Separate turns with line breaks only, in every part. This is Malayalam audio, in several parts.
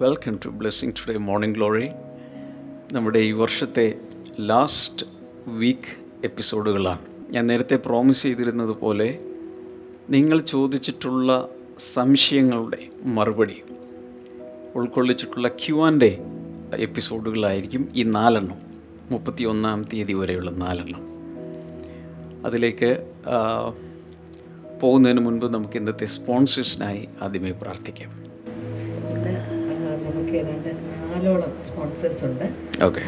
Welcome to blessing today morning glory നമ്മുടെ ഈ വർഷത്തെ ലാസ്റ്റ് വീക്ക് എപ്പിസോഡുകളാണ് ഞാൻ നേരത്തെ പ്രോമിസ് ചെയ്തിരുന്നത് പോലെ നിങ്ങൾ ചോദിച്ചിട്ടുള്ള സംശയങ്ങളുടെ മറുപടി ഉൾക്കൊള്ളിച്ചിട്ടുള്ള ക്യു ആൻഡ് എപ്പിസോഡുകളായിരിക്കും ഈ നാലെണ്ണം മുപ്പത്തി ഒന്നാം തീയതി വരെയുള്ള നാലെണ്ണം. അതിലേക്ക് പോകുന്നതിന് മുൻപ് നമുക്ക് ഇന്നത്തെ സ്പോൺസേഴ്സിനായി ആദ്യമേ പ്രാർത്ഥിക്കാം.
നമുക്ക് ഏതാണ്ട് നാലോളം സ്പോൺസേഴ്സ് ഉണ്ട്.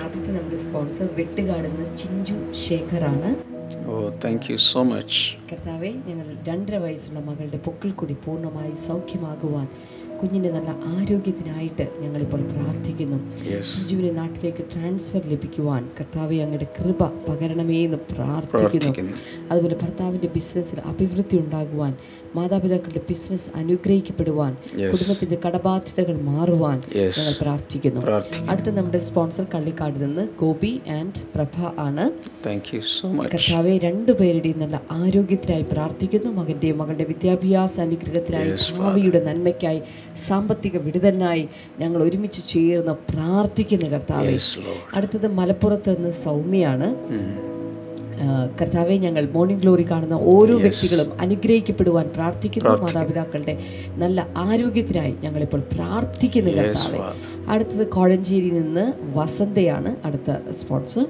ആദ്യത്തെ നമ്മുടെ സ്പോൺസർ വെട്ടുകാടുന്ന ചിഞ്ചു ശേഖറാണ്.
Oh thank you so much
കർത്താവെ ഞങ്ങൾ രണ്ടര വയസ്സുള്ള മകളുടെ പൊക്കിൾ കൂടി പൂർണമായി സൗഖ്യമാകുവാൻ കുഞ്ഞിന്റെ നല്ല ആരോഗ്യത്തിനായിട്ട് ഞങ്ങളിപ്പോൾ പ്രാർത്ഥിക്കുന്നു.
യെസ്
നാട്ടിലേക്ക് ട്രാൻസ്ഫർ ലഭിക്കുവാൻ കർത്താവെ അങ്ങയുടെ കൃപ പകരണമേ എന്ന് പ്രാർത്ഥിക്കുന്നു. അതുപോലെ ഭർത്താവിന്റെ ബിസിനസ്സിൽ അഭിവൃദ്ധി ഉണ്ടാകുവാൻ മാതാപിതാക്കളുടെ ബിസിനസ് അനുഗ്രഹിക്കപ്പെടുവാൻ. കുടുംബത്തിന്റെ കടബാധ്യതകൾ മാറുവാൻ ഞങ്ങൾ പ്രാർത്ഥിക്കുന്നു. അടുത്ത നമ്മുടെ സ്പോൺസർ കള്ളിക്കാട് നിന്ന് ഗോപി ആൻഡ് പ്രഭ ആണ്. കർത്താവെ രണ്ടുപേരുടെയും നല്ല ആരോഗ്യത്തിനായി പ്രാർത്ഥിക്കുന്നു. മകന്റെയും മകളുടെ വിദ്യാഭ്യാസ അനുഗ്രഹത്തിനായി ഭാവിയുടെ നന്മയ്ക്കായി സാമ്പത്തിക വിടുതലിനായി ഞങ്ങൾ ഒരുമിച്ച് ചേർന്ന് പ്രാർത്ഥിക്കുന്നു കർത്താവെ. അടുത്തത് മലപ്പുറത്ത് നിന്ന് സൗമ്യയാണ് കർത്താവെ ഞങ്ങൾ മോർണിംഗ് ഗ്ലോറി കാണുന്ന ഓരോ വ്യക്തികളും അനുഗ്രഹിക്കപ്പെടുവാൻ പ്രാർത്ഥിക്കുന്നു മാതാപിതാക്കളുടെ നല്ല ആരോഗ്യത്തിനായി ഞങ്ങളിപ്പോൾ പ്രാർത്ഥിക്കുന്നു കർത്താവെ. അടുത്തത് കോഴഞ്ചേരി നിന്ന് വസന്തയാണ് അടുത്ത സ്പോൺസർ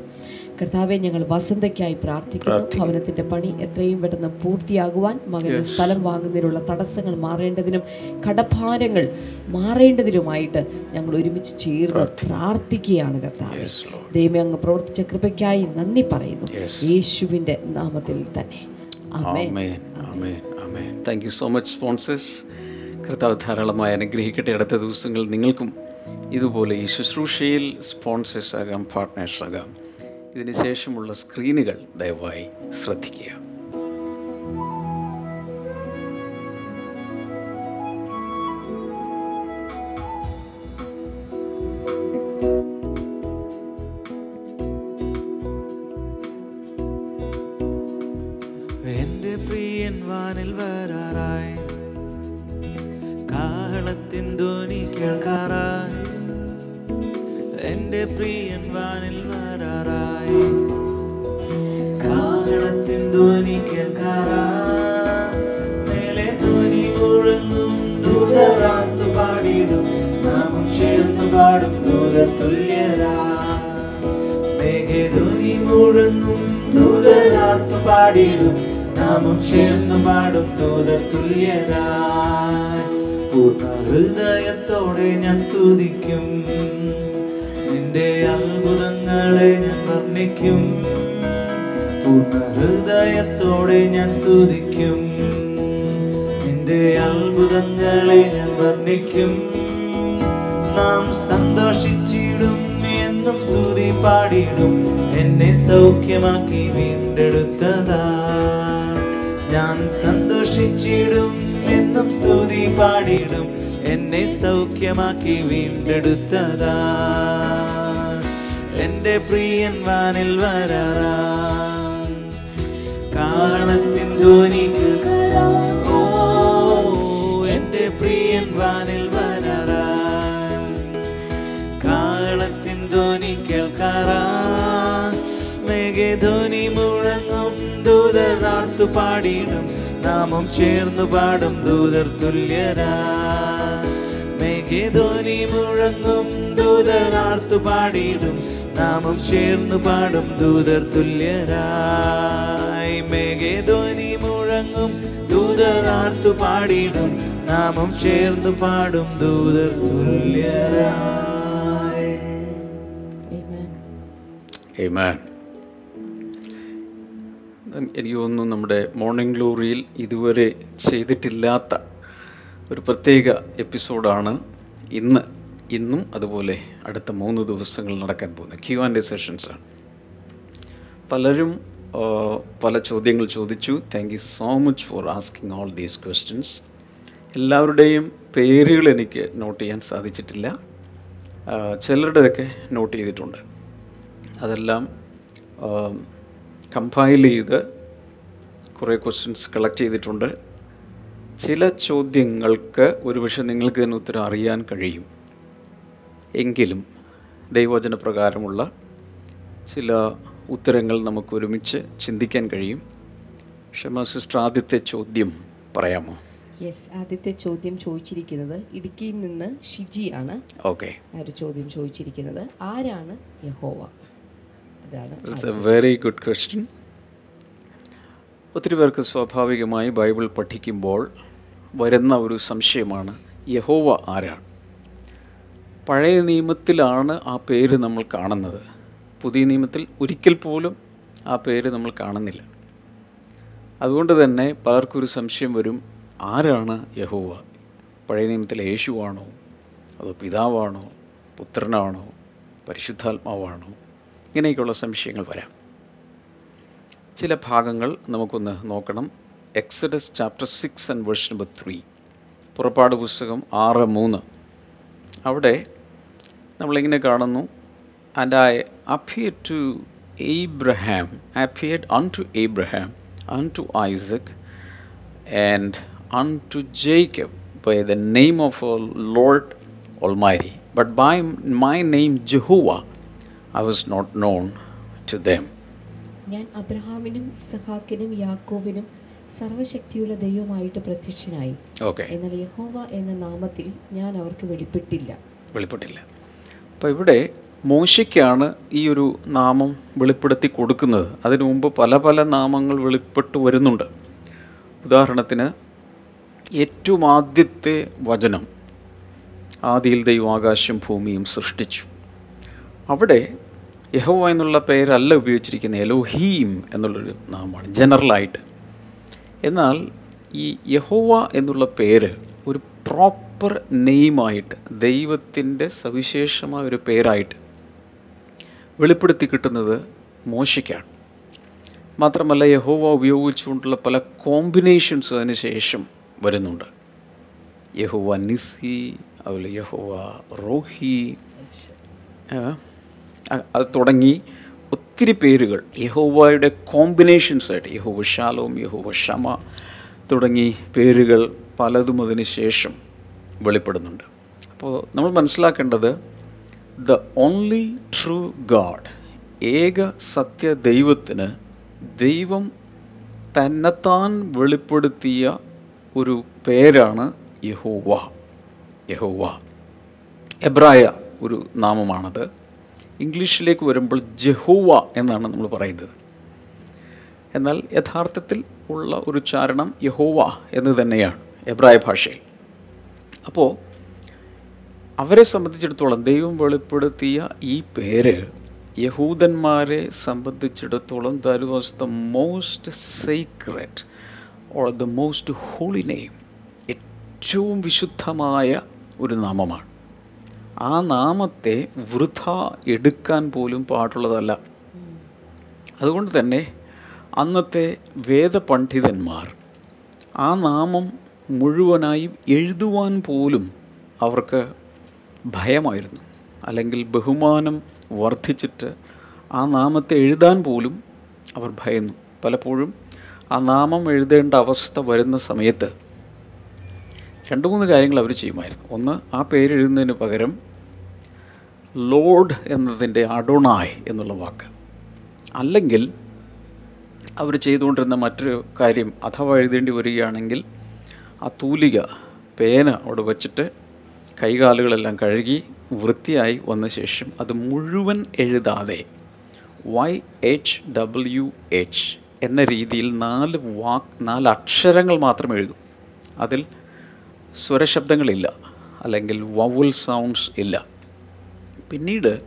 കർത്താവെ ഞങ്ങൾ വസന്തയ്ക്കായി പ്രാർത്ഥിക്കുന്നു. ഭവനത്തിന്റെ പണി എത്രയും പെട്ടെന്ന് പൂർത്തിയാകുവാൻ മകന് സ്ഥലം വാങ്ങുന്നതിനുള്ള തടസ്സങ്ങൾ മാറേണ്ടതിനും കടഭാരങ്ങൾ മാറേണ്ടതിനുമായിട്ട് ഞങ്ങൾ ഒരുമിച്ച് ചേർന്ന് പ്രാർത്ഥിക്കുകയാണ് കർത്താവെ. ദൈവം അങ്ങ് പ്രവർത്തിച്ച കൃപയ്ക്കായി നന്ദി പറയുന്നു. യേശുവിന്റെ നാമത്തിൽ തന്നെ.
Thank you so much sponsors കർത്താവ് ധാരാളമായി അനുഗ്രഹിക്കട്ടെ. അടുത്ത ദിവസങ്ങളിൽ നിങ്ങൾക്കും ഇതുപോലെ ഈ ശുശ്രൂഷയിൽ സ്പോൺസേഴ്സ് ആകാം പാർട്ട്നേഴ്സ് ആകാം. ഇതിന് ശേഷമുള്ള സ്ക്രീനുകൾ ദയവായി ശ്രദ്ധിക്കുക.
പാടും ദൂതർ തുല്യത മേഘധ്വനി മുഴങ്ങും ദൂതരാർത്തു പാടിടും നാമം ചേർന്ന് പാടും ദൂതർ തുല്യത പൂർണ ഹൃദയത്തോടെ ഞാൻ സ്തുതിക്കും. നിന്റെ അത്ഭുതങ്ങളെ ഞാൻ വർണിക്കും. പൂർണ ഹൃദയത്തോടെ ഞാൻ സ്തുതിക്കും. നിന്റെ അത്ഭുതങ്ങളെ ഞാൻ വർണിക്കും. നാം സന്തോഷിച്ചിടും എന്നും സ്തുതി പാടിടും. എന്നെ സൗഖ്യമാക്കി വീണ്ടെടുത്തതാ. ഞാൻ സന്തോഷിച്ചിടും എന്നും സ്തുതി പാടിടും. എന്നെ സൗഖ്യമാക്കി വീണ്ടെടുത്തതാ. എന്റെ പ്രിയൻ വാനിൽ വരാറാ. കാണത്തിൻ ദൂതരാർത്തു പാടിയിടും. നാമം ചേർന്നു പാടും ദൂതർ തുല്യരാ. മേഘധ്വനി മുഴങ്ങും ദൂതരാർത്തു പാടിയിടും. നാമം ചേർന്നു പാടും ദൂതർ തുല്യരായി. മേഘധ്വനി മുഴങ്ങും ദൂതരാർത്തു പാടിയിടും. നാമം ചേർന്നു പാടും ദൂതർ തുല്യരായി.
Amen.
എനിക്ക് തോന്നുന്നു നമ്മുടെ മോർണിംഗ് ഗ്ലോറിയിൽ ഇതുവരെ ചെയ്തിട്ടില്ലാത്ത ഒരു പ്രത്യേക എപ്പിസോഡാണ് ഇന്ന്. ഇന്നും അതുപോലെ അടുത്ത മൂന്ന് ദിവസങ്ങൾ നടക്കാൻ പോകുന്ന ക്യു ആൻഡ് എ സെഷൻസാണ് പലരും പല ചോദ്യങ്ങൾ ചോദിച്ചു. Thank you so much for asking all these questions എല്ലാവരുടെയും പേരുകൾ എനിക്ക് നോട്ട് ചെയ്യാൻ സാധിച്ചിട്ടില്ല. ചിലരുടെയൊക്കെ നോട്ട് ചെയ്തിട്ടുണ്ട്. അതെല്ലാം കമ്പൈൽ ചെയ്ത് കുറേ ക്വസ്റ്റ്യൻസ് കളക്ട് ചെയ്തിട്ടുണ്ട്. ചില ചോദ്യങ്ങൾക്ക് ഒരുപക്ഷെ നിങ്ങൾക്ക് തന്നെ ഉത്തരം അറിയാൻ കഴിയും. എങ്കിലും ദൈവവചന പ്രകാരമുള്ള ചില ഉത്തരങ്ങൾ നമുക്ക് ഒരുമിച്ച് ചിന്തിക്കാൻ കഴിയും. ക്ഷമ സിസ്റ്റർ ആദ്യത്തെ ചോദ്യം പറയാമോ?
യെസ് ആദ്യത്തെ ചോദ്യം ചോദിച്ചിരിക്കുന്നത് ഇടുക്കിയിൽ നിന്ന് ഷിജിയാണ്
ഓക്കെ
ഒരു ചോദ്യം ചോദിച്ചിരിക്കുന്നത് ആരാണ് യഹോവ?
എ വെരി ഗുഡ് ക്വസ്റ്റ്യൻ ഒത്തിരി പേർക്ക് സ്വാഭാവികമായി ബൈബിൾ പഠിക്കുമ്പോൾ വരുന്ന ഒരു സംശയമാണ് യഹോവ ആരാണ്? പഴയ നിയമത്തിലാണ് ആ പേര് നമ്മൾ കാണുന്നത്. പുതിയ നിയമത്തിൽ ഒരിക്കൽ പോലും ആ പേര് നമ്മൾ കാണുന്നില്ല. അതുകൊണ്ട് തന്നെ പലർക്കൊരു സംശയം വരും ആരാണ് യഹോവ? പഴയ നിയമത്തിലെ യേശുവാണോ? അതോ പിതാവാണോ? പുത്രനാണോ? പരിശുദ്ധാത്മാവാണോ? ഇങ്ങനെയൊക്കെയുള്ള സംശയങ്ങൾ വരാം. ചില ഭാഗങ്ങൾ നമുക്കൊന്ന് നോക്കണം. Exodus chapter six and verse number three പുറപ്പാട് പുസ്തകം ആറ് മൂന്ന്. അവിടെ നമ്മളിങ്ങനെ കാണുന്നു. And I appear to Abraham appeared unto Abraham unto Isaac and unto Jacob by the of of Lord almighty but by my name Jehovah I was not known to them
ഞാൻ അബ്രഹാമിനും ഇസഹാക്കിനും യാക്കോബിനും സർവശക്തിയുള്ള ദൈവമായിട്ട് പ്രത്യക്ഷനായി.
ഓക്കെ
എന്നാൽ യഹോവ എന്ന നാമത്തിൽ ഞാൻ അവർക്ക് വെളിപ്പെട്ടില്ല.
വെളിപ്പെട്ടില്ല. അപ്പോൾ ഇവിടെ മോശയ്ക്കാണ് ഈ ഒരു നാമം വെളിപ്പെടുത്തി കൊടുക്കുന്നത്. അതിനു മുമ്പ് പല പല നാമങ്ങൾ വെളിപ്പെട്ട് വരുന്നുണ്ട്. ഉദാഹരണത്തിന് ഏറ്റവും ആദ്യത്തെ വചനം ആദിയിൽ ദൈവം ആകാശം ഭൂമിയും സൃഷ്ടിച്ചു. അവിടെ യഹോവ എന്നുള്ള പേരല്ല ഉപയോഗിച്ചിരിക്കുന്നത് എലോഹീം എന്നുള്ളൊരു നാമമാണ് ജനറലായിട്ട്. എന്നാൽ ഈ യഹോവ എന്നുള്ള പേര് ഒരു പ്രോപ്പർ നെയിമായിട്ട് ദൈവത്തിന്റെ സവിശേഷമായ ഒരു പേരായിട്ട് വെളിപ്പെടുത്തി കിട്ടുന്നത് മോശയ്ക്കാണ്. മാത്രമല്ല യഹോവ ഉപയോഗിച്ചുകൊണ്ടുള്ള പല കോമ്പിനേഷൻസ് അതിന് ശേഷം വരുന്നുണ്ട്. യഹോവ നിസി അതുപോലെ യഹോവ റോഹി അത് തുടങ്ങി ഒത്തിരി പേരുകൾ. യഹോവയുടെ കോമ്പിനേഷൻസായിട്ട് യഹോവ ഷാലോം യഹോവ ഷമ തുടങ്ങി പേരുകൾ പലതും അതിന് ശേഷം വെളിപ്പെടുന്നുണ്ട്. അപ്പോൾ നമ്മൾ മനസ്സിലാക്കേണ്ടത് ദ ഓൺലി ട്രൂ ഗാഡ് ഏക സത്യ ദൈവത്തിന് ദൈവം തന്നെത്താൻ വെളിപ്പെടുത്തിയ ഒരു പേരാണ് യഹോവ. യഹോവ. എബ്രായ ഒരു നാമമാണത്. ഇംഗ്ലീഷിലേക്ക് വരുമ്പോൾ ജഹുവ എന്നാണ് നമ്മൾ പറയുന്നത്. എന്നാൽ യഥാർത്ഥത്തിൽ ഉള്ള ഒരു ഉച്ചാരണം യഹോവ എന്ന് തന്നെയാണ് എബ്രായ ഭാഷയിൽ. അപ്പോൾ അവരെ സംബന്ധിച്ചിടത്തോളം ദൈവം വെളിപ്പെടുത്തിയ ഈ പേര് യഹൂദന്മാരെ സംബന്ധിച്ചിടത്തോളം that was the most secret or the most holy name ഏറ്റവും വിശുദ്ധമായ ഒരു നാമമാണ്. ആ നാമത്തെ വൃഥ എടുക്കാൻ പോലും പാടുള്ളതല്ല. അതുകൊണ്ട് തന്നെ അന്നത്തെ വേദപണ്ഡിതന്മാർ ആ നാമം മുഴുവനായി എഴുതുവാൻ പോലും അവർക്ക് ഭയമായിരുന്നു. അല്ലെങ്കിൽ ബഹുമാനം വർദ്ധിച്ചിട്ട് ആ നാമത്തെ എഴുതാൻ പോലും അവർ ഭയന്നു. പലപ്പോഴും ആ നാമം എഴുതേണ്ട അവസ്ഥ വരുന്ന സമയത്ത് രണ്ട് മൂന്ന് കാര്യങ്ങൾ അവർ ചെയ്യുമായിരുന്നു. ഒന്ന് ആ പേരെഴുതുന്നതിന് പകരം ലോഡ് എന്നതിന്റെ അഡോണായ് എന്നുള്ള വാക്ക്. അല്ലെങ്കിൽ അവർ ചെയ്തുകൊണ്ടിരുന്ന മറ്റൊരു കാര്യം അഥവാ എഴുതേണ്ടി വരികയാണെങ്കിൽ ആ തൂലിക പേന അവിടെ വച്ചിട്ട് കൈകാലുകളെല്ലാം കഴുകി വൃത്തിയായി വന്ന ശേഷം അത് മുഴുവൻ എഴുതാതെ വൈ എച്ച് ഡബ്ല്യു എച്ച് എന്ന രീതിയിൽ നാല് വാക്ക് നാല് അക്ഷരങ്ങൾ മാത്രം എഴുതും. അതിൽ സ്വരശബ്ദങ്ങളില്ല. അല്ലെങ്കിൽ വവൽ സൗണ്ട്സ് ഇല്ല. പിന്നീട്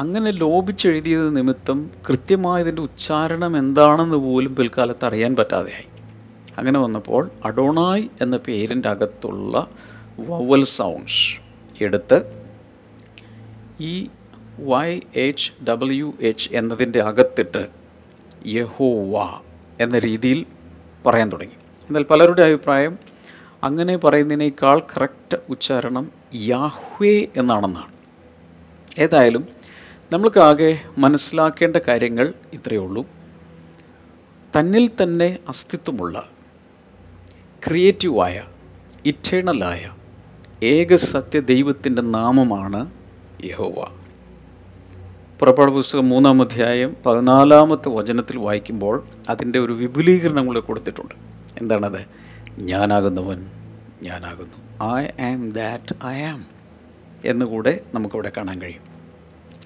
അങ്ങനെ ലോപിച്ചെഴുതിയത് നിമിത്തം കൃത്യമായതിന്റെ ഉച്ചാരണം എന്താണെന്ന് പോലും പിൽക്കാലത്ത് അറിയാൻ പറ്റാതെയായി. അങ്ങനെ വന്നപ്പോൾ അഡോണായ് എന്ന പേരിന്റെ അകത്തുള്ള വവൽ സൗണ്ട്സ് എടുത്ത് ഈ വൈ എച്ച് ഡബ്ല്യു എച്ച് എന്നതിന്റെ അകത്തിട്ട് യഹോവ എന്ന രീതിയിൽ പറയാൻ തുടങ്ങി. എന്നാൽ പലരുടെ അഭിപ്രായം അങ്ങനെ പറയുന്നതിനേക്കാൾ കറക്റ്റ് ഉച്ചാരണം യാഹ്വേ എന്നാണെന്നാണ്. ഏതായാലും നമ്മൾക്കാകെ മനസ്സിലാക്കേണ്ട കാര്യങ്ങൾ ഇത്രയേ ഉള്ളൂ. തന്നിൽ തന്നെ അസ്തിത്വമുള്ള ക്രിയേറ്റീവായ ഇറ്റേണലായ ഏക സത്യ ദൈവത്തിന്റെ നാമമാണ് യഹോവ. പുറപ്പാട് പുസ്തകം മൂന്നാം അധ്യായം പതിനാലാമത്തെ വചനത്തിൽ വായിക്കുമ്പോൾ അതിന്റെ ഒരു വിപുലീകരണം കൂടെ കൊടുത്തിട്ടുണ്ട്. എന്താണത്? ഞാനാകുന്നവൻ ഞാനാകുന്നു. I am that I am എന്നുകൂടെ നമുക്കവിടെ കാണാൻ കഴിയും.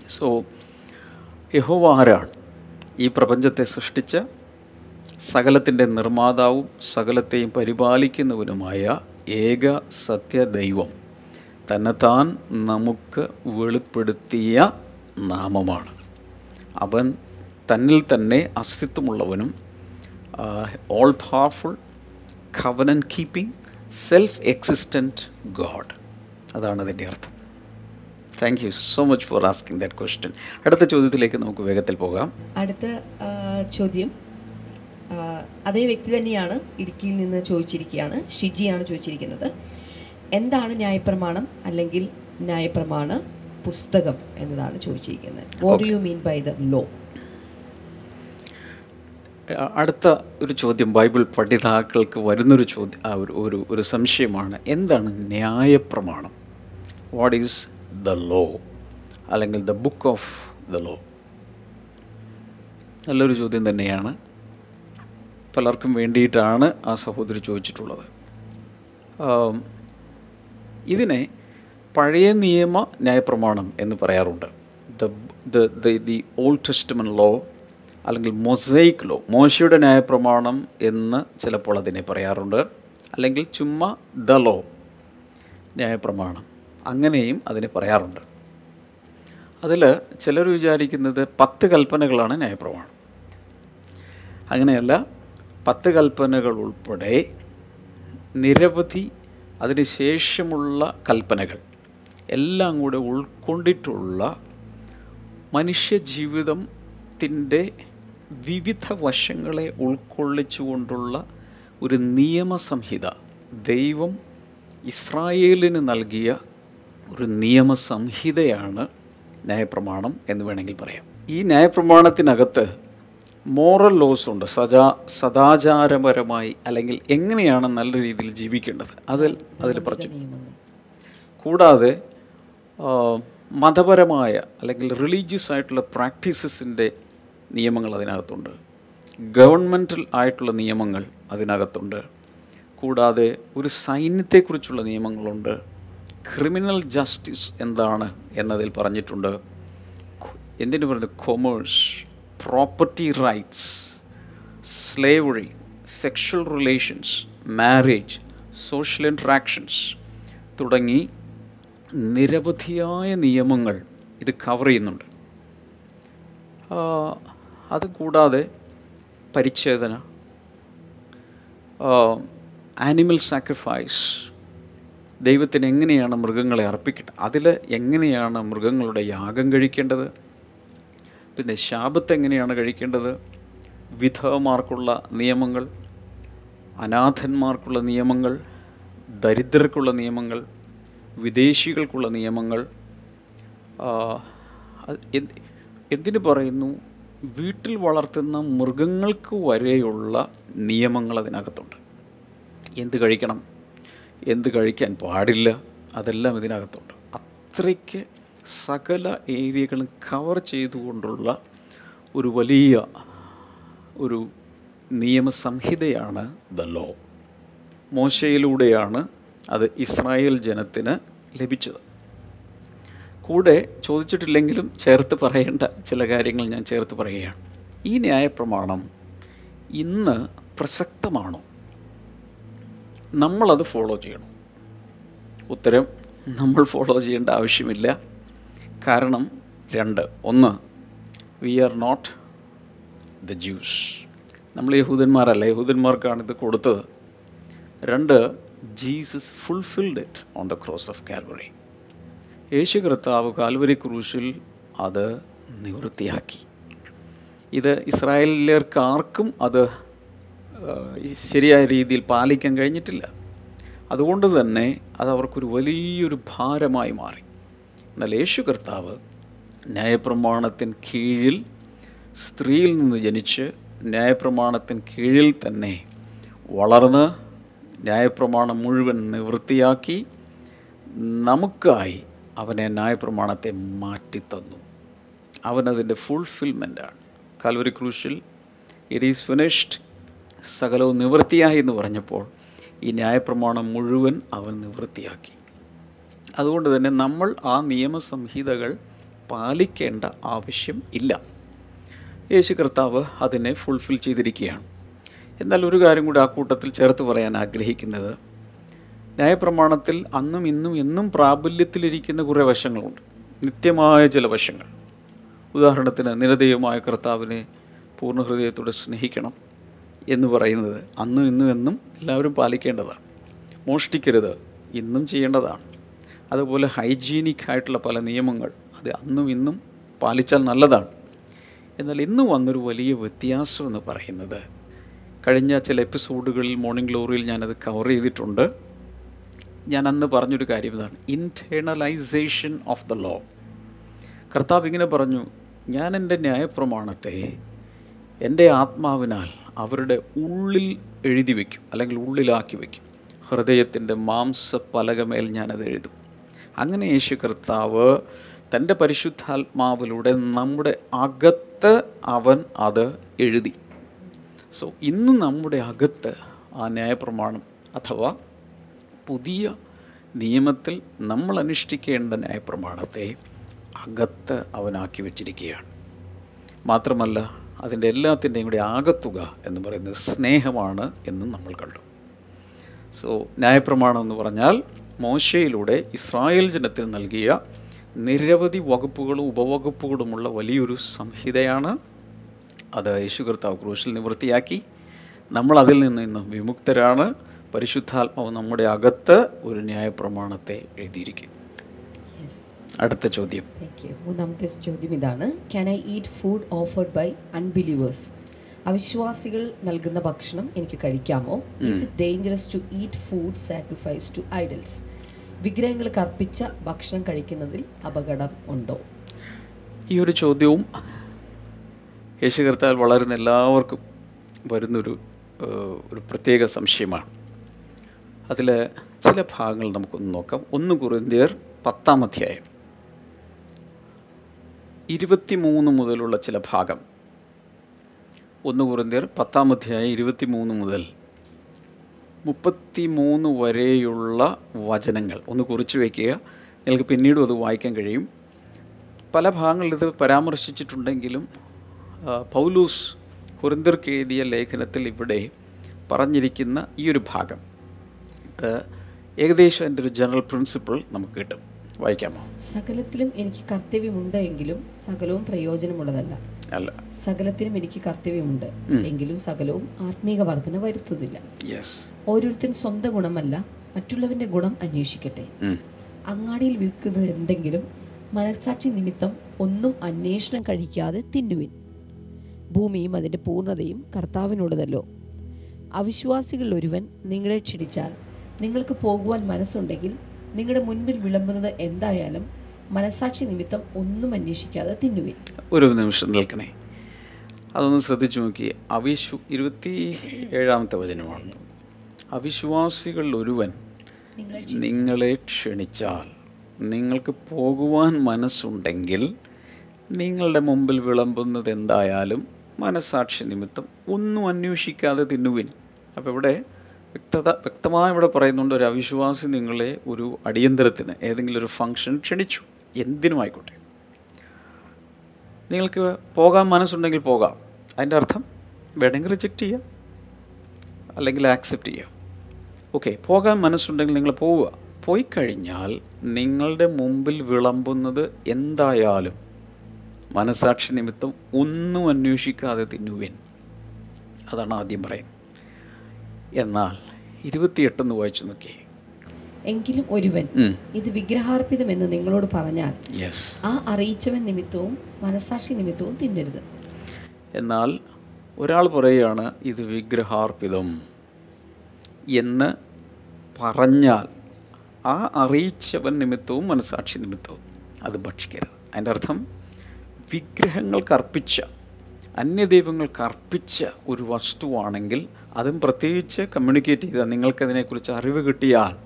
സോ യഹോവ ആരാണ്? ഈ പ്രപഞ്ചത്തെ സൃഷ്ടിച്ച സകലത്തിന്റെ നിർമ്മാതാവും സകലത്തെയും പരിപാലിക്കുന്നവനുമായ ഏക സത്യദൈവം തന്നെത്താൻ നമുക്ക് വെളിപ്പെടുത്തിയ നാമമാണ്. അവൻ തന്നിൽ തന്നെ അസ്തിത്വമുള്ളവനും all powerful covenant keeping self existent God അതാണ് അതിന്റെ അർത്ഥം. Thank you so much for asking that question അടുത്ത ചോദ്യത്തിലേക്ക് നമുക്ക് വേഗത്തിൽ പോകാം.
അടുത്ത ചോദ്യം. അതേ വ്യക്തി തന്നെയാണ് ഇടുക്കിയിൽ നിന്ന് ചോദിച്ചിരിക്കുകയാണ്. ഷിജിയാണ് ചോദിച്ചിരിക്കുന്നത്. എന്താണ് ന്യായപ്രമാണം അല്ലെങ്കിൽ ന്യായപ്രമാണ പുസ്തകം എന്നതാണ് ചോദിച്ചിരിക്കുന്നത്. What do you mean by the law
അടുത്ത ഒരു ചോദ്യം ബൈബിൾ പഠിതാക്കൾക്ക് വരുന്നൊരു ചോദ്യം ഒരു ഒരു സംശയമാണ്. എന്താണ് ന്യായപ്രമാണം? വാട്ട് ഈസ് ദ ലോ അല്ലെങ്കിൽ the book of the law നല്ലൊരു ചോദ്യം തന്നെയാണ്. പലർക്കും വേണ്ടിയിട്ടാണ് ആ സഹോദരി ചോദിച്ചിട്ടുള്ളത്. ഇതിനെ പഴയ നിയമ ന്യായപ്രമാണം എന്ന് പറയാറുണ്ട്. The the the Old Testament law അല്ലെങ്കിൽ മൊസൈക്ക് ലോ മോശയുടെ ന്യായപ്രമാണം എന്ന് ചിലപ്പോൾ അതിനെ പറയാറുണ്ട്. അല്ലെങ്കിൽ ചുമ്മാ ദ ലോ ന്യായപ്രമാണം. അങ്ങനെയും അതിനെ പറയാറുണ്ട്. അതിൽ ചിലർ വിചാരിക്കുന്നത് പത്ത് കൽപ്പനകളാണ് ന്യായപ്രമാണം. അങ്ങനെയല്ല പത്ത് കൽപ്പനകൾ ഉൾപ്പെടെ നിരവധി അതിന് ശേഷമുള്ള കൽപ്പനകൾ എല്ലാം കൂടെ ഉൾക്കൊണ്ടിട്ടുള്ള മനുഷ്യജീവിതത്തിന്റെ വിവിധ വശങ്ങളെ ഉൾക്കൊള്ളിച്ചുകൊണ്ടുള്ള ഒരു നിയമസംഹിത ദൈവം ഇസ്രായേലിന് നൽകിയ ഒരു നിയമസംഹിതയാണ് ന്യായപ്രമാണം എന്ന് വേണമെങ്കിൽ പറയാം. ഈ ന്യായപ്രമാണത്തിനകത്ത് മോറൽ ലോസ് ഉണ്ട്. സദാ സദാചാരപരമായി അല്ലെങ്കിൽ എങ്ങനെയാണ് നല്ല രീതിയിൽ ജീവിക്കേണ്ടത്? അതിൽ അതിൽ പറഞ്ഞു കൂടാതെ മതപരമായ അല്ലെങ്കിൽ റിലീജിയസ് ആയിട്ടുള്ള പ്രാക്ടീസസിന്റെ നിയമങ്ങൾ അതിനകത്തുണ്ട്. ഗവൺമെന്റൽ ആയിട്ടുള്ള നിയമങ്ങൾ അതിനകത്തുണ്ട്. കൂടാതെ ഒരു സൈന്യത്തെക്കുറിച്ചുള്ള നിയമങ്ങളുണ്ട്. ക്രിമിനൽ ജസ്റ്റിസ് എന്താണ് എന്നതിൽ പറഞ്ഞിട്ടുണ്ട്. എന്തിനു പറയുന്നത്? Commerce property rights slavery sexual relations marriage social interactions തുടങ്ങി നിരവധിയായ നിയമങ്ങൾ ഇത് കവർ ചെയ്യുന്നുണ്ട്. അത് കൂടാതെ പരിച്ഛേദന ആനിമൽ സാക്രിഫൈസ് ദൈവത്തിന് എങ്ങനെയാണ് മൃഗങ്ങളെ അർപ്പിക്കേണ്ടത് അതിൽ എങ്ങനെയാണ് മൃഗങ്ങളുടെ യാഗം കഴിക്കേണ്ടത്? പിന്നെ ശാപത്ത് എങ്ങനെയാണ് കഴിക്കേണ്ടത്? വിധവമാർക്കുള്ള നിയമങ്ങൾ അനാഥന്മാർക്കുള്ള നിയമങ്ങൾ ദരിദ്രർക്കുള്ള നിയമങ്ങൾ വിദേശികൾക്കുള്ള നിയമങ്ങൾ എന്തിനു പറയുന്നു? വീട്ടിൽ വളർത്തുന്ന മൃഗങ്ങൾക്ക് വരെയുള്ള നിയമങ്ങൾ അതിനകത്തുണ്ട്. എന്ത് കഴിക്കണം? എന്ത് കഴിക്കാൻ പാടില്ല അതെല്ലാം ഇതിനകത്തുണ്ട്. അത്രയ്ക്ക് സകല ഏരിയകളും കവർ ചെയ്തുകൊണ്ടുള്ള ഒരു വലിയ ഒരു നിയമസംഹിതയാണ് ദ ലോ മോശയിലൂടെയാണ് അത് ഇസ്രായേൽ ജനത്തിന് ലഭിച്ചത്. കൂടെ ചോദിച്ചിട്ടില്ലെങ്കിലും ചേർത്ത് പറയേണ്ട ചില കാര്യങ്ങൾ ഞാൻ ചേർത്ത് പറയുകയാണ്. ഈ ന്യായപ്രമാണം ഇന്ന് പ്രസക്തമാണോ? നമ്മളത് ഫോളോ ചെയ്യണം. ഉത്തരം നമ്മൾ ഫോളോ ചെയ്യേണ്ട ആവശ്യമില്ല. കാരണം രണ്ട് ഒന്ന് we are not the Jews നമ്മൾ യഹൂദന്മാരല്ല യഹൂദന്മാർക്കാണ് ഇത് കൊടുത്തത്. രണ്ട് Jesus fulfilled it on the cross of Calvary യേശു കർത്താവ് കാൽവരി ക്രൂശിൽ അത് നിവൃത്തിയാക്കി. ഇത് ഇസ്രായേലിലേർക്കാർക്കും അത് ശരിയായ രീതിയിൽ പാലിക്കാൻ കഴിഞ്ഞിട്ടില്ല. അതുകൊണ്ട് തന്നെ അത് അവർക്കൊരു വലിയൊരു ഭാരമായി മാറി. എന്നാൽ യേശു കർത്താവ് ന്യായപ്രമാണത്തിന് കീഴിൽ സ്ത്രീയിൽ നിന്ന് ജനിച്ച് ന്യായപ്രമാണത്തിന് കീഴിൽ തന്നെ വളർന്ന് ന്യായപ്രമാണം മുഴുവൻ നിവൃത്തിയാക്കി നമുക്കായി അവനെ ന്യായപ്രമാണത്തെ മാറ്റിത്തന്നു. അവനതിന്റെ ഫുൾഫിൽമെന്റാണ് കാൽവരി ക്രൂശിൽ ഇറ്റ് ഈസ് ഫിനിഷ്ഡ് സകലവും നിവൃത്തിയായി എന്ന് പറഞ്ഞപ്പോൾ ഈ ന്യായപ്രമാണം മുഴുവൻ അവൻ നിവൃത്തിയാക്കി. അതുകൊണ്ട് തന്നെ നമ്മൾ ആ നിയമസംഹിതകൾ പാലിക്കേണ്ട ആവശ്യം ഇല്ല. യേശു കർത്താവ് അതിനെ ഫുൾഫിൽ ചെയ്തിരിക്കുകയാണ്. എന്നാൽ ഒരു കാര്യം കൂടി ആ കൂട്ടത്തിൽ ചേർത്ത് പറയാൻ ആഗ്രഹിക്കുന്നത്. ന്യായപ്രമാണത്തിൽ അന്നും ഇന്നും എന്നും പ്രാബല്യത്തിലിരിക്കുന്ന കുറേ വശങ്ങളുണ്ട്. നിത്യമായ ചില വശങ്ങൾ. ഉദാഹരണത്തിന് നിരദേയമായ കർത്താവിനെ പൂർണ ഹൃദയത്തോടെ സ്നേഹിക്കണം. എന്ന് പറയുന്നത് അന്നും ഇന്നും എന്നും എല്ലാവരും പാലിക്കേണ്ടതാണ്. മോഷ്ടിക്കരുത് ഇന്നും ചെയ്യേണ്ടതാണ്. അതുപോലെ ഹൈജീനിക് ആയിട്ടുള്ള പല നിയമങ്ങൾ അത് അന്നും ഇന്നും പാലിച്ചാൽ നല്ലതാണ്. എന്നാൽ ഇന്ന് വന്നൊരു വലിയ വ്യത്യാസം എന്ന് പറയുന്നത് കഴിഞ്ഞ ചില എപ്പിസോഡുകളിൽ മോർണിംഗ് ഗ്ലോറിയിൽ ഞാനത് കവർ ചെയ്തിട്ടുണ്ട്. ഞാൻ അന്ന് പറഞ്ഞൊരു കാര്യം ഇതാണ് ഇന്റേണലൈസേഷൻ ഓഫ് ദ ലോ കർത്താവ് ഇങ്ങനെ പറഞ്ഞു ഞാൻ എന്റെ ന്യായപ്രമാണത്തെ എന്റെ ആത്മാവിനാൽ അവരുടെ ഉള്ളിൽ എഴുതി വയ്ക്കും അല്ലെങ്കിൽ ഉള്ളിലാക്കി വയ്ക്കും ഹൃദയത്തിന്റെ മാംസ പലകമേൽ ഞാനത് എഴുതും. അങ്ങനെ യേശു കർത്താവ് തന്റെ പരിശുദ്ധാത്മാവിലൂടെ നമ്മുടെ അകത്ത് അവൻ അത് എഴുതി. സോ ഇന്ന് നമ്മുടെ അകത്ത് ആ ന്യായപ്രമാണം അഥവാ പുതിയ നിയമത്തിൽ നമ്മൾ അനുഷ്ഠിക്കേണ്ട ന്യായപ്രമാണത്തെ അകത്ത് അവനാക്കി വച്ചിരിക്കുകയാണ്. മാത്രമല്ല അതിന്റെ എല്ലാത്തിന്റെയും കൂടി ആകത്തുക എന്ന് പറയുന്നത് സ്നേഹമാണ് എന്ന് നമ്മൾ കണ്ടു. സോ ന്യായപ്രമാണം എന്ന് പറഞ്ഞാൽ മോശയിലൂടെ ഇസ്രായേൽ ജനത്തിൽ നൽകിയ നിരവധി വകുപ്പുകളും ഉപവകുപ്പുകളുമുള്ള വലിയൊരു സംഹിതയാണ് അത് യേശു കർത്താവ് ക്രൂശിൽ നിവൃത്തിയാക്കി. നമ്മൾ അതിൽ നിന്ന് ഇന്ന് വിമുക്തരാണ്. പരിശുദ്ധാത്മാവ് നമ്മുടെ അകത്ത് ഒരു ന്യായപ്രമാണത്തെ എഴുതിയിരിക്കും
യെസ്
അടുത്ത ചോദ്യം.
മൂന്നാമത്തെ ചോദ്യം ഇതാണ്. Can I eat food offered by unbelievers അവിശ്വാസികൾ നൽകുന്ന ഭക്ഷണം എനിക്ക് കഴിക്കാമോ? Is it dangerous to eat food sacrifice to idols വിഗ്രഹങ്ങൾക്ക് അർപ്പിച്ച ഭക്ഷണം കഴിക്കുന്നതിൽ അപകടം ഉണ്ടോ?
ഈ ഒരു ചോദ്യവും യേശു കർത്താൽ വളരുന്ന എല്ലാവർക്കും വരുന്നൊരു ഒരു പ്രത്യേക സംശയമാണ്. അതിൽ ചില ഭാഗങ്ങൾ നമുക്കൊന്ന് നോക്കാം. ഒന്ന് കുറിന്തിയർ പത്താം അധ്യായം. ഇരുപത്തിമൂന്ന് മുതലുള്ള ചില ഭാഗം. ഒന്ന് കുറിന്തിയർ പത്താം അധ്യായം ഇരുപത്തിമൂന്ന് മുതൽ മുപ്പത്തി മൂന്ന് വരെയുള്ള വചനങ്ങൾ. ഒന്ന് കുറിച്ചു വയ്ക്കുക. നിങ്ങൾക്ക് പിന്നീടും അത് വായിക്കാൻ കഴിയും. പല ഭാഗങ്ങളിൽ ഇത് പരാമർശിച്ചിട്ടുണ്ടെങ്കിലും പൗലൂസ് കുറിന്തിർക്ക് എഴുതിയ ലേഖനത്തിൽ ഇവിടെ പറഞ്ഞിരിക്കുന്ന ഈ ഒരു ഭാഗം. ഏകദേശം എന്റെ ഒരു ജനറൽ പ്രിൻസിപ്പിൾ നമുക്ക് കിട്ടും. വായിക്കാമോ?
സകലത്തിലും എനിക്ക് കർത്തവ്യമുണ്ട് എങ്കിലും സകലവും പ്രയോജനമുള്ളതല്ല.
അല്ല.
സകലത്തിനും എനിക്ക് കർത്തവ്യമുണ്ട് എങ്കിലും സകലവും ആത്മീക വർധന വരുത്തുന്നില്ല.
യെസ്
ഓരോരുത്തൻ സ്വന്തം ഗുണമല്ല മറ്റുള്ളവന്റെ ഗുണം അന്വേഷിക്കട്ടെ. അങ്ങാടിയിൽ വിൽക്കുന്നത് എന്തെങ്കിലും മനസാക്ഷി നിമിത്തം ഒന്നും അന്വേഷണം കഴിക്കാതെ തിന്നുവിൻ. ഭൂമിയും അതിന്റെ പൂർണതയും കർത്താവിനുള്ളതല്ലോ. അവിശ്വാസികളിൽ ഒരുവൻ നിങ്ങളെ ക്ഷണിച്ചാൽ നിങ്ങൾക്ക് പോകുവാൻ മനസ്സുണ്ടെങ്കിൽ നിങ്ങളുടെ മുൻപിൽ വിളമ്പുന്നത് എന്തായാലും മനസാക്ഷി നിമിത്തം ഒന്നും അന്വേഷിക്കാതെ തിന്നുവിൻ.
ഒരു നിമിഷം നിൽക്കണേ. അതൊന്ന് ശ്രദ്ധിച്ചു നോക്കി. അവിശ്വ ഇരുപത്തി ഏഴാമത്തെ വചനമാണ്. അവിശ്വാസികളിൽ ഒരുവൻ
നിങ്ങളെ
ക്ഷണിച്ചാൽ. നിങ്ങൾക്ക് പോകുവാൻ മനസ്സുണ്ടെങ്കിൽ നിങ്ങളുടെ മുമ്പിൽ വിളമ്പുന്നത് എന്തായാലും മനസാക്ഷി നിമിത്തം ഒന്നും അന്വേഷിക്കാതെ തിന്നുവിൻ. അപ്പോൾ ഇവിടെ വ്യക്തത വ്യക്തമായി ഇവിടെ പറയുന്നുണ്ട് ഒരു അവിശ്വാസി നിങ്ങളെ ഒരു അടിയന്തരത്തിന് ഏതെങ്കിലും ഒരു ഫംഗ്ഷൻ ക്ഷണിച്ചു. എന്തിനും ആയിക്കോട്ടെ. നിങ്ങൾക്ക് പോകാൻ മനസ്സുണ്ടെങ്കിൽ പോകാം. അതിന്റെ അർത്ഥം വേണമെങ്കിൽ റിജക്റ്റ് ചെയ്യാം. അല്ലെങ്കിൽ ആക്സെപ്റ്റ് ചെയ്യാം. ഓക്കെ പോകാൻ മനസ്സുണ്ടെങ്കിൽ നിങ്ങൾ പോവുക. പോയി കഴിഞ്ഞാൽ നിങ്ങളുടെ മുമ്പിൽ വിളമ്പുന്നത് എന്തായാലും മനസാക്ഷി നിമിത്തം ഒന്നും അന്വേഷിക്കാതെ തിന്നുവിൻ. അതാണ് ആദ്യം പറയുന്നത്. എന്നാൽ ഇരുപത്തിയെട്ടെന്ന് വായിച്ചു നോക്കി.
എങ്കിലും ഒരുവൻ ഇത് വിഗ്രഹാർപ്പിതം എന്ന് നിങ്ങളോട് പറഞ്ഞാൽ ആ അറിയിച്ചവൻ നിമിത്തവും മനസാക്ഷി നിമിത്തവും തിന്നരുത്.
എന്നാൽ ഒരാൾ പറയുകയാണ് ഇത് വിഗ്രഹാർപ്പിതം. എന്ന് പറഞ്ഞാൽ ആ അറിയിച്ചവൻ നിമിത്തവും മനസാക്ഷി നിമിത്തവും അത് ഭക്ഷിക്കരുത്. അതിന്റെ അർത്ഥം വിഗ്രഹങ്ങൾക്ക് അർപ്പിച്ച അന്യദൈവങ്ങൾക്ക് അർപ്പിച്ച ഒരു വസ്തുവാണെങ്കിൽ അതും പ്രത്യേകിച്ച് കമ്മ്യൂണിക്കേറ്റ് ചെയ്താൽ നിങ്ങൾക്കതിനെക്കുറിച്ച് അറിവ് കിട്ടിയാൽ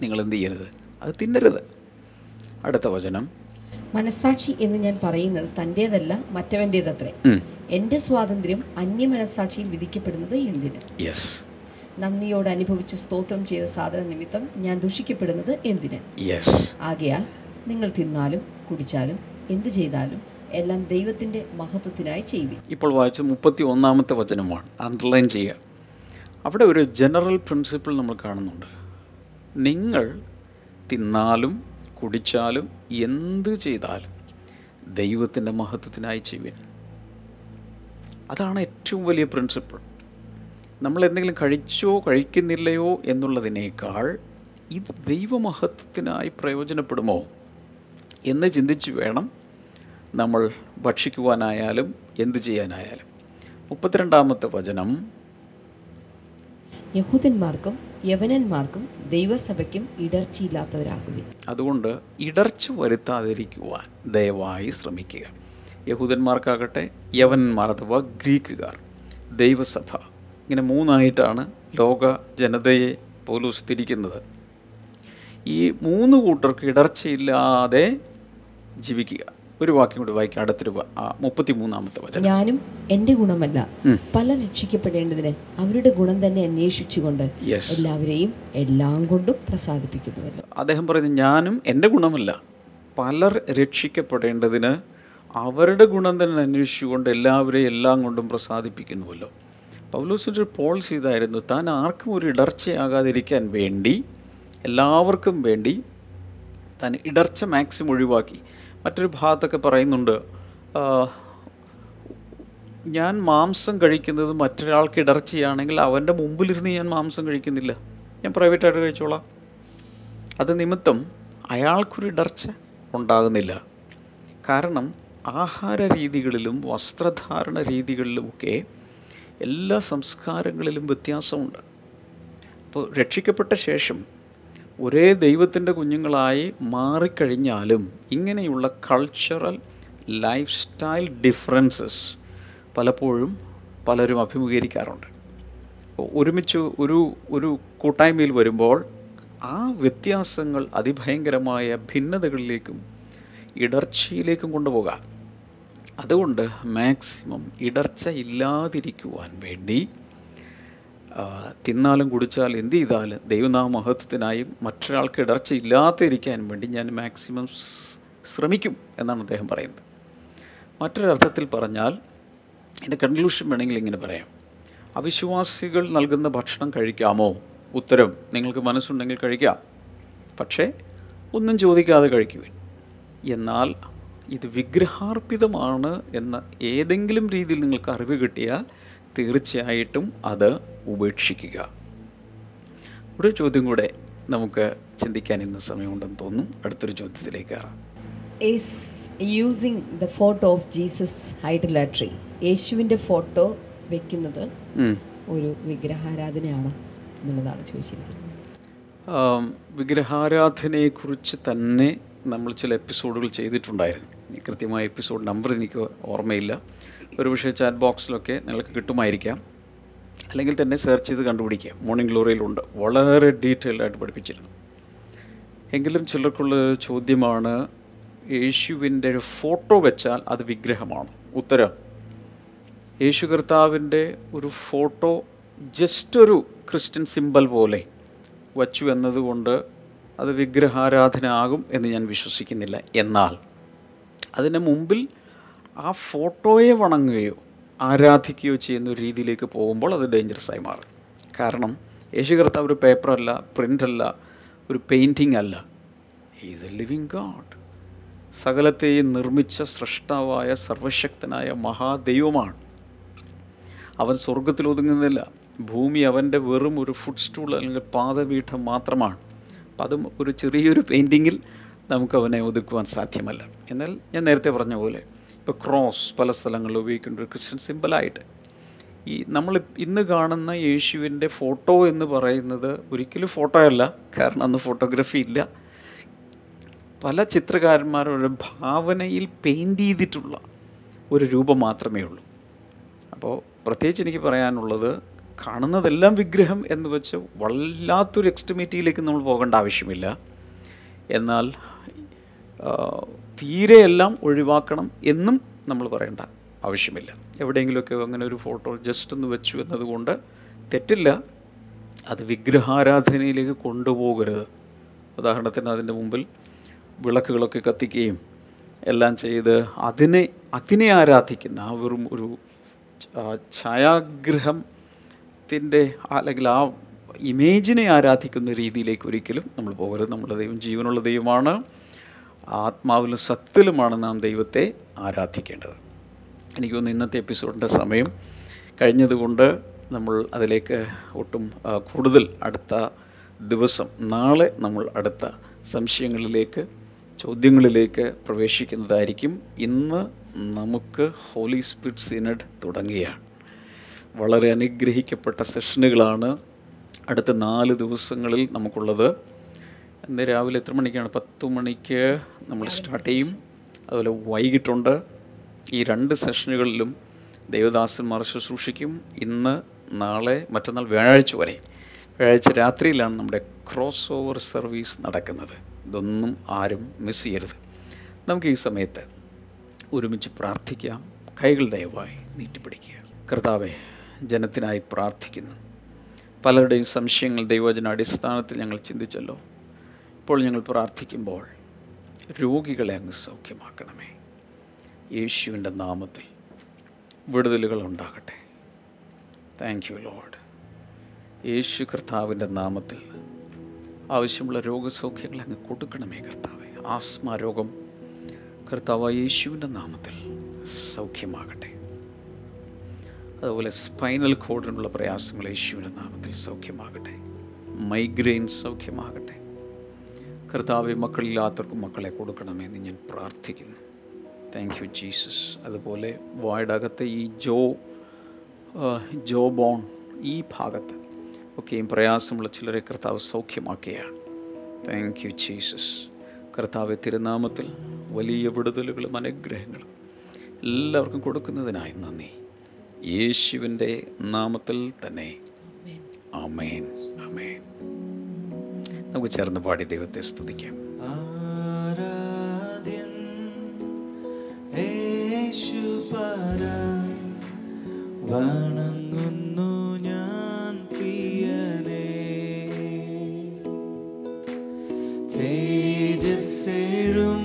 നിങ്ങൾ എന്ത് ചെയ്യരുത്? അത് തിന്നരുത്. അടുത്ത വചനം.
മനസാക്ഷി എന്ന് ഞാൻ പറയുന്നത് തന്റേതല്ല
മറ്റവന്റേതത്രേ.
എന്റെ സ്വാതന്ത്ര്യം അന്യ മനസാക്ഷിയിൽ വിധിക്കപ്പെടുന്നത് എന്തിന്?
യെസ്
നന്ദിയോട് അനുഭവിച്ച് സ്തോത്രം ചെയ്ത സാധന നിമിത്തം ഞാൻ ദുഷിക്കപ്പെടുന്നത് എന്തിന്?
യെസ്
ആകയാൽ നിങ്ങൾ തിന്നാലും കുടിച്ചാലും എന്ത് ചെയ്താലും എല്ലാം ദൈവത്തിന്റെ മഹത്വത്തിനായി ചെയ്യുവിൻ.
ഇപ്പോൾ വായിച്ച മുപ്പത്തി ഒന്നാമത്തെ വചനമാണ്. അണ്ടർലൈൻ ചെയ്യുക. അവിടെ ഒരു ജനറൽ പ്രിൻസിപ്പിൾ നമ്മൾ കാണുന്നുണ്ട്. നിങ്ങൾ തിന്നാലും കുടിച്ചാലും എന്ത് ചെയ്താലും ദൈവത്തിന്റെ മഹത്വത്തിനായി ചെയ്യുവിൻ. അതാണ് ഏറ്റവും വലിയ പ്രിൻസിപ്പിൾ നമ്മൾ എന്തെങ്കിലും കഴിച്ചോ കഴിക്കുന്നില്ലയോ എന്നുള്ളതിനേക്കാൾ ഇത് ദൈവമഹത്വത്തിനായി പ്രയോജനപ്പെടുമോ എന്ന് ചിന്തിച്ച് വേണം നമ്മൾ ഭക്ഷിക്കുവാനായാലും എന്ത് ചെയ്യാനായാലും. മുപ്പത്തിരണ്ടാമത്തെ വചനം.
യഹൂദന്മാർക്കും യവനന്മാർക്കും ദൈവസഭയ്ക്കും ഇടർച്ചയില്ലാത്തവരാകുവിൻ.
അതുകൊണ്ട് ഇടർച്ച വരുത്താതിരിക്കുവാൻ ദയവായി ശ്രമിക്കുക. യഹൂദന്മാർക്കാകട്ടെ യവനന്മാർ അഥവാ ഗ്രീക്കുകാർ ദൈവസഭ. ഇങ്ങനെ മൂന്നായിട്ടാണ് ലോക ജനതയെ പോലൂസ് തിരിക്കുന്നത് ഈ മൂന്ന് കൂട്ടർക്ക് ഇടർച്ചയില്ലാതെ ജീവിക്കുക. ഒരു വാക്യം കൂടി വായിക്കാം. അടുത്തൊരു മുപ്പത്തി മൂന്നാമത്തെ വചനം.
ഞാനും എന്റെ ഗുണമല്ല. പല രക്ഷിക്കപ്പെടേണ്ടതിന് അവരുടെ ഗുണം തന്നെ അന്വേഷിച്ചുകൊണ്ട് എല്ലാവരെയും എല്ലാം കൊണ്ടും പ്രസാദിപ്പിക്കുന്നുവല്ലോ.
അദ്ദേഹം പറയുന്നത് ഞാനും എന്റെ ഗുണമല്ല. പലർ രക്ഷിക്കപ്പെടേണ്ടതിന് അവരുടെ ഗുണം തന്നെ അന്വേഷിച്ചുകൊണ്ട് എല്ലാവരെയും എല്ലാം കൊണ്ടും പ്രസാദിപ്പിക്കുന്നുവല്ലോ. പൗലോസിന്റെ ഒരു പോളിസി ഇതായിരുന്നു താൻ ആർക്കും ഒരു ഇടർച്ചയാകാതിരിക്കാൻ വേണ്ടി എല്ലാവർക്കും വേണ്ടി താൻ ഇടർച്ച മാക്സിമം ഒഴിവാക്കി. മറ്റൊരു ഭാഗത്തൊക്കെ പറയുന്നുണ്ട് ഞാൻ മാംസം കഴിക്കുന്നത് മറ്റൊരാൾക്ക് ഇടർച്ചയാണെങ്കിൽ അവന്റെ മുമ്പിലിരുന്ന് ഞാൻ മാംസം കഴിക്കുന്നില്ല. ഞാൻ പ്രൈവറ്റായിട്ട് കഴിച്ചോളാം. അത് നിമിത്തം അയാൾക്കൊരു ഇടർച്ച ഉണ്ടാകുന്നില്ല. കാരണം ആഹാര രീതികളിലും വസ്ത്രധാരണ രീതികളിലുമൊക്കെ എല്ലാ സംസ്കാരങ്ങളിലും വ്യത്യാസമുണ്ട്. അപ്പോൾ രക്ഷിക്കപ്പെട്ട ശേഷം ഒരേ ദൈവത്തിന്റെ കുഞ്ഞുങ്ങളായി മാറിക്കഴിഞ്ഞാലും ഇങ്ങനെയുള്ള കൾച്ചറൽ ലൈഫ് സ്റ്റൈൽ ഡിഫറൻസസ് പലപ്പോഴും പലരും അഭിമുഖീകരിക്കാറുണ്ട്. ഒരുമിച്ച് ഒരു ഒരു കൂട്ടായ്മയിൽ വരുമ്പോൾ ആ വ്യത്യാസങ്ങൾ അതിഭയങ്കരമായ ഭിന്നതകളിലേക്കും ഇടർച്ചയിലേക്കും കൊണ്ടുപോകാം. അതുകൊണ്ട് മാക്സിമം ഇടർച്ച ഇല്ലാതിരിക്കുവാൻ വേണ്ടി തിന്നാലും കുടിച്ചാലും എന്ത് ചെയ്താലും ദൈവനാമ മഹത്വത്തിനായും മറ്റൊരാൾക്ക് ഇടർച്ച ഇല്ലാതിരിക്കാൻ വേണ്ടി ഞാൻ മാക്സിമം ശ്രമിക്കും എന്നാണ് അദ്ദേഹം പറയുന്നത്. മറ്റൊരർത്ഥത്തിൽ പറഞ്ഞാൽ എന്റെ കൺക്ലൂഷൻ വേണമെങ്കിൽ ഇങ്ങനെ പറയാം. അവിശ്വാസികൾ നൽകുന്ന ഭക്ഷണം കഴിക്കാമോ? ഉത്തരം നിങ്ങൾക്ക് മനസ്സുണ്ടെങ്കിൽ കഴിക്കാം. പക്ഷേ ഒന്നും ചോദിക്കാതെ കഴിക്കുവേൻ. എന്നാൽ ഇത് വിഗ്രഹാർപ്പിതമാണ് എന്ന ഏതെങ്കിലും രീതിയിൽ നിങ്ങൾക്ക് അറിവ് കിട്ടിയാൽ തീർച്ചയായിട്ടും അത് ഉപേക്ഷിക്കുക. ഒരു ചോദ്യം കൂടെ നമുക്ക് ചിന്തിക്കാൻ ഇന്ന് സമയമുണ്ടെന്ന് തോന്നുന്നു. അടുത്തൊരു ചോദ്യത്തിലേക്ക് കയറാം.
Using the photo of Jesus idolatry യേശുവിന്റെ ഫോട്ടോ വെക്കുന്നത് ഒരു വിഗ്രഹാരാധനയാണോ എന്നുള്ളതാണ് ചോദിച്ചിരിക്കുന്നത്.
വിഗ്രഹാരാധനയെക്കുറിച്ച് തന്നെ നമ്മൾ ചില എപ്പിസോഡുകൾ ചെയ്തിട്ടുണ്ടായിരുന്നു. കൃത്യമായ എപ്പിസോഡ് നമ്പർ എനിക്ക് ഓർമ്മയില്ല. ഒരുപക്ഷെ ചാറ്റ് ബോക്സിലൊക്കെ നിങ്ങൾക്ക് കിട്ടുമായിരിക്കാം. അല്ലെങ്കിൽ തന്നെ സെർച്ച് ചെയ്ത് കണ്ടുപിടിക്കുക മോർണിംഗ് ഗ്ലോറിയിലുണ്ട് വളരെ ഡീറ്റെയിൽഡ് ആയിട്ട് പഠിപ്പിച്ചിരുന്നു. എങ്കിലും ചിലർക്കുള്ള ചോദ്യമാണ് യേശുവിന്റെ ഫോട്ടോ വെച്ചാൽ അത് വിഗ്രഹമാണ്? ഉത്തരം യേശു കർത്താവിന്റെ ഒരു ഫോട്ടോ ജസ്റ്റ് ഒരു ക്രിസ്ത്യൻ സിമ്പൽ പോലെ വച്ചു എന്നതുകൊണ്ട് അത് വിഗ്രഹാരാധന ആകും എന്ന് ഞാൻ വിശ്വസിക്കുന്നില്ല. എന്നാൽ അതിന് മുമ്പിൽ ആ ഫോട്ടോയെ വണങ്ങുകയോ ആരാധിക്കുകയോ ചെയ്യുന്ന ഒരു രീതിയിലേക്ക് പോകുമ്പോൾ അത് ഡേഞ്ചറസ് ആയി മാറും. കാരണം യേശു കർത്താവ് ഒരു പേപ്പറല്ല പ്രിന്റല്ല ഒരു പെയിന്റിംഗ് അല്ല. ഈസ് എ ലിവിങ് ഗാഡ് സകലത്തെയും നിർമ്മിച്ച സൃഷ്ടാവായ സർവശക്തനായ മഹാദൈവമാണ്. അവൻ സ്വർഗത്തിൽ ഒതുങ്ങുന്നില്ല ഭൂമി അവന്റെ വെറും ഒരു ഫുഡ് സ്റ്റൂൾ അല്ലെങ്കിൽ പാദപീഠം മാത്രമാണ്. അപ്പം അതും ഒരു ചെറിയൊരു പെയിന്റിങ്ങിൽ നമുക്ക് അവനെ ഒതുക്കുവാൻ സാധ്യമല്ല. എന്നാൽ ഞാൻ നേരത്തെ പറഞ്ഞ പോലെ ഇപ്പോൾ ക്രോസ് പല സ്ഥലങ്ങളിൽ ഉപയോഗിക്കുന്നുണ്ട് ഒരു ക്രിസ്ത്യൻ സിമ്പിളായിട്ട് ഈ നമ്മൾ ഇന്ന് കാണുന്ന യേശുവിന്റെ ഫോട്ടോ എന്ന് പറയുന്നത് ഒരിക്കലും ഫോട്ടോ അല്ല. കാരണം അന്ന് ഫോട്ടോഗ്രാഫി ഇല്ല. പല ചിത്രകാരന്മാരുടെ ഭാവനയിൽ പെയിന്റ് ചെയ്തിട്ടുള്ള ഒരു രൂപം മാത്രമേ ഉള്ളൂ. അപ്പോൾ പ്രത്യേകിച്ച് എനിക്ക് പറയാനുള്ളത് കാണുന്നതെല്ലാം വിഗ്രഹം എന്ന് വെച്ച് വല്ലാത്തൊരു എക്സ്റ്റിമേറ്റിയിലേക്ക് നമ്മൾ പോകേണ്ട ആവശ്യമില്ല. എന്നാൽ തീരെയെല്ലാം ഒഴിവാക്കണം എന്നും നമ്മൾ പറയേണ്ട ആവശ്യമില്ല. എവിടെയെങ്കിലുമൊക്കെ അങ്ങനെ ഒരു ഫോട്ടോ ജസ്റ്റ് ഒന്ന് വെച്ചു എന്നതുകൊണ്ട് തെറ്റില്ല. അത് വിഗ്രഹാരാധനയിലേക്ക് കൊണ്ടുപോകരുത്. ഉദാഹരണത്തിന് അതിന്റെ മുമ്പിൽ വിളക്കുകളൊക്കെ കത്തിക്കുകയും എല്ലാം ചെയ്ത് അതിനെ അതിനെ ആരാധിക്കുന്ന ആ വെറും ഒരു ഛായാഗ്രഹത്തിന്റെ അല്ലെങ്കിൽ ആ ഇമേജിനെ ആരാധിക്കുന്ന രീതിയിലേക്ക് ഒരിക്കലും നമ്മൾ പോകരുത്. നമ്മുടെ ദൈവം ജീവനുള്ള ദൈവമാണ്. ആത്മാവിലും സത്യത്തിലുമാണ് നാം ദൈവത്തെ ആരാധിക്കേണ്ടത്. എനിക്ക് തോന്നുന്നു ഇന്നത്തെ എപ്പിസോഡിന്റെ സമയം കഴിഞ്ഞതുകൊണ്ട് നമ്മൾ അതിലേക്ക് ഒട്ടും കൂടുതൽ അടുത്ത ദിവസം നാളെ നമ്മൾ അടുത്ത സംശയങ്ങളിലേക്ക് ചോദ്യങ്ങളിലേക്ക് പ്രവേശിക്കുന്നതായിരിക്കും. ഇന്ന് നമുക്ക് ഹോളി സ്പിരിറ്റ് സിനഡ് തുടങ്ങുകയാണ്. വളരെ അനുഗ്രഹിക്കപ്പെട്ട സെഷനുകളാണ് അടുത്ത നാല് ദിവസങ്ങളിൽ നമുക്കുള്ളത്. ഇന്ന് രാവിലെ എത്ര മണിക്കാണ്? പത്ത് മണിക്ക് നമ്മൾ സ്റ്റാർട്ട് ചെയ്യും. അതുപോലെ വൈകിട്ടുണ്ട്. ഈ രണ്ട് സെഷനുകളിലും ദേവദാസന്മാർ ശുശ്രൂഷിക്കും. ഇന്ന് നാളെ മറ്റന്നാൾ വ്യാഴാഴ്ച വരെ. വ്യാഴാഴ്ച രാത്രിയിലാണ് നമ്മുടെ ക്രോസ് ഓവർ സർവീസ് നടക്കുന്നത്. ഇതൊന്നും ആരും മിസ് ചെയ്യരുത്. നമുക്ക് ഈ സമയത്ത് ഒരുമിച്ച് പ്രാർത്ഥിക്കാം. കൈകൾ ദയവായി നീട്ടിപ്പിടിക്കുക. കർത്താവെ ജനത്തിനായി പ്രാർത്ഥിക്കുന്നു. പലരുടെയും സംശയങ്ങൾ ദൈവജന അടിസ്ഥാനത്തിൽ ഞങ്ങൾ ചിന്തിച്ചല്ലോ. ഇപ്പോൾ ഞങ്ങൾ പ്രാർത്ഥിക്കുമ്പോൾ രോഗികളെ അങ്ങ് സൗഖ്യമാക്കണമേ. യേശുവിന്റെ നാമത്തിൽ വിടുതലുകൾ ഉണ്ടാകട്ടെ. താങ്ക് യു ലോഡ് യേശു കർത്താവിന്റെ നാമത്തിൽ ആവശ്യമുള്ള രോഗസൗഖ്യങ്ങൾ അങ്ങ് കൊടുക്കണമേ കർത്താവെ. ആസ്മ രോഗം കർത്താവ് യേശുവിന്റെ നാമത്തിൽ സൗഖ്യമാകട്ടെ. അതുപോലെ സ്പൈനൽ കോഡിനുള്ള പ്രയാസങ്ങൾ യേശുവിന്റെ നാമത്തിൽ സൗഖ്യമാകട്ടെ. മൈഗ്രെയിൻ സൗഖ്യമാകട്ടെ. കർത്താവെ മക്കളില്ലാത്തവർക്ക് മക്കളെ കൊടുക്കണമെന്ന് ഞാൻ പ്രാർത്ഥിക്കുന്നു. താങ്ക് യു ജീസസ് അതുപോലെ വായടകത്തെ ഈ ജോ ജോ ബോൺ ഈ ഭാഗത്ത് ഒക്കെയും പ്രയാസമുള്ള ചിലരെ കർത്താവ് സൗഖ്യമാക്കുകയാണ്. താങ്ക് യു ജീസസ് കർത്താവ് തിരുനാമത്തിൽ വലിയ വിടുതലുകളും അനുഗ്രഹങ്ങളും എല്ലാവർക്കും കൊടുക്കുന്നതിനായി നന്ദി. യേശുവിന്റെ നാമത്തിൽ തന്നെ. അമേൻ ആമേൻ നമുക്ക് ചേർന്ന് പാടി ദൈവത്തെ സ്തുതിക്കാം.
ആരാധ്യൻ യേശുപര വണങ്ങുന്നു ഞാൻ പ്രിയനേ. തേജസ്സേഴും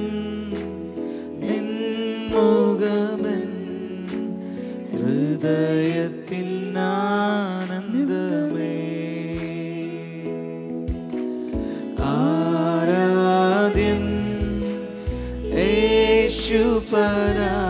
നിൻ മുഖമൻ ഹൃദയത്തിൽ fará.